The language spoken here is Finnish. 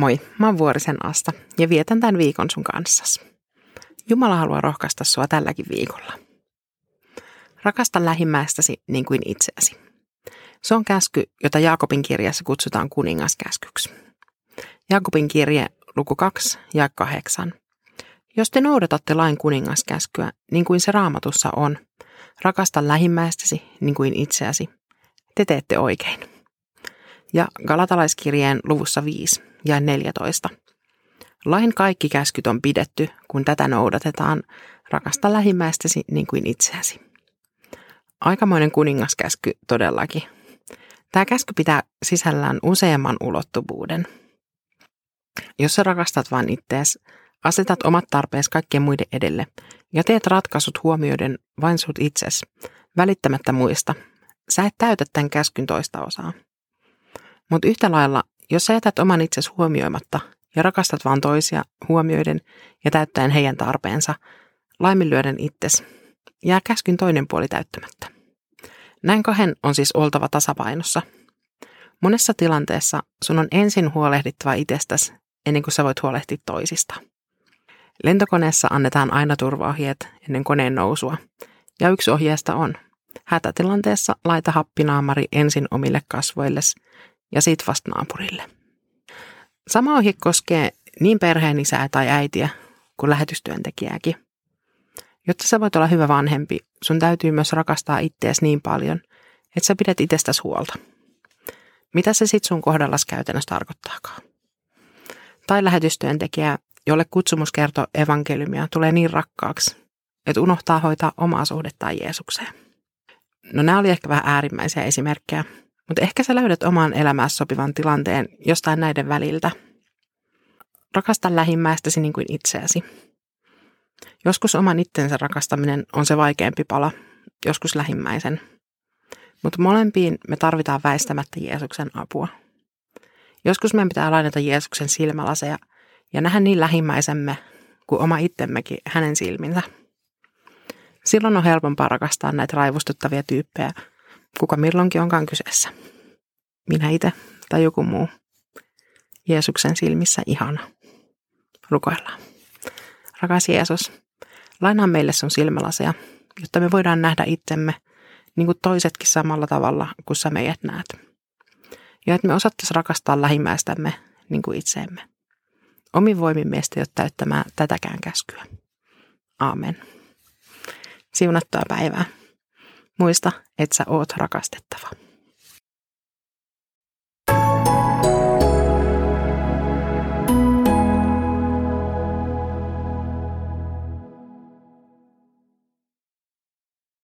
Moi, mä oon Vuorisen Asta ja vietän tämän viikon sun kanssas. Jumala haluaa rohkaista sua tälläkin viikolla. Rakasta lähimmäistäsi niin kuin itseäsi. Se on käsky, jota Jaakobin kirjassa kutsutaan kuningaskäskyksi. Jaakobin kirje, luku 2 ja 8. Jos te noudatatte lain kuningaskäskyä, niin kuin se raamatussa on, rakasta lähimmäistäsi niin kuin itseäsi, te teette oikein. Ja Galatalaiskirjeen luvussa 5 ja 14. Lain kaikki käskyt on pidetty, kun tätä noudatetaan, rakasta lähimmäistäsi niin kuin itseäsi. Aikamoinen kuningaskäsky todellakin. Tämä käsky pitää sisällään useamman ulottuvuuden. Jos sä rakastat vain ittees, asetat omat tarpeesi kaikkien muiden edelle ja teet ratkaisut huomioiden vain sut itses, välittämättä muista, sä et täytä tämän käskyn toista osaa. Mutta yhtä lailla, jos sä jätät oman itsesi huomioimatta ja rakastat vaan toisia huomioiden ja täyttäen heidän tarpeensa, laiminlyöden itses, jää käskyn toinen puoli täyttämättä. Näin kahden on siis oltava tasapainossa. Monessa tilanteessa sun on ensin huolehdittava itsestäsi ennen kuin sä voit huolehtia toisista. Lentokoneessa annetaan aina turvaohjeet ennen koneen nousua, ja yksi ohjeesta on – Hätätilanteessa laita happinaamari ensin omille kasvoilles ja sit vasta naapurille. Sama ohje koskee niin perheen isää tai äitiä kuin lähetystyöntekijääkin. Jotta sä voit olla hyvä vanhempi, sun täytyy myös rakastaa ittees niin paljon, että sä pidät itsestäsi huolta. Mitä se sit sun kohdallas käytännössä tarkoittaakaan? Tai lähetystyöntekijä, jolle kutsumus kertoo evankeliumia, tulee niin rakkaaksi, että unohtaa hoitaa omaa suhdettaan Jeesukseen. No nämä oli ehkä vähän äärimmäisiä esimerkkejä, mutta ehkä sä löydät omaan elämään sopivan tilanteen jostain näiden väliltä. Rakasta lähimmäistäsi niin kuin itseäsi. Joskus oman itsensä rakastaminen on se vaikeampi pala, joskus lähimmäisen. Mutta molempiin me tarvitaan väistämättä Jeesuksen apua. Joskus meidän pitää lainata Jeesuksen silmälaseja ja nähdä niin lähimmäisemme kuin oma itsemmekin hänen silminsä. Silloin on helpompaa rakastaa näitä raivostuttavia tyyppejä, kuka milloinkin onkaan kyseessä. Minä itse tai joku muu. Jeesuksen silmissä ihana. Rukoillaan. Rakas Jeesus, lainaa meille sun silmälaseja, jotta me voidaan nähdä itsemme niin kuin toisetkin samalla tavalla kuin sä meidät näet. Ja että me osattaisiin rakastaa lähimmäistämme niin kuin itseemme. Omin voimin meistä ei ole täyttämään tätäkään käskyä. Aamen. Siunattua päivää. Muista, että sä oot rakastettava.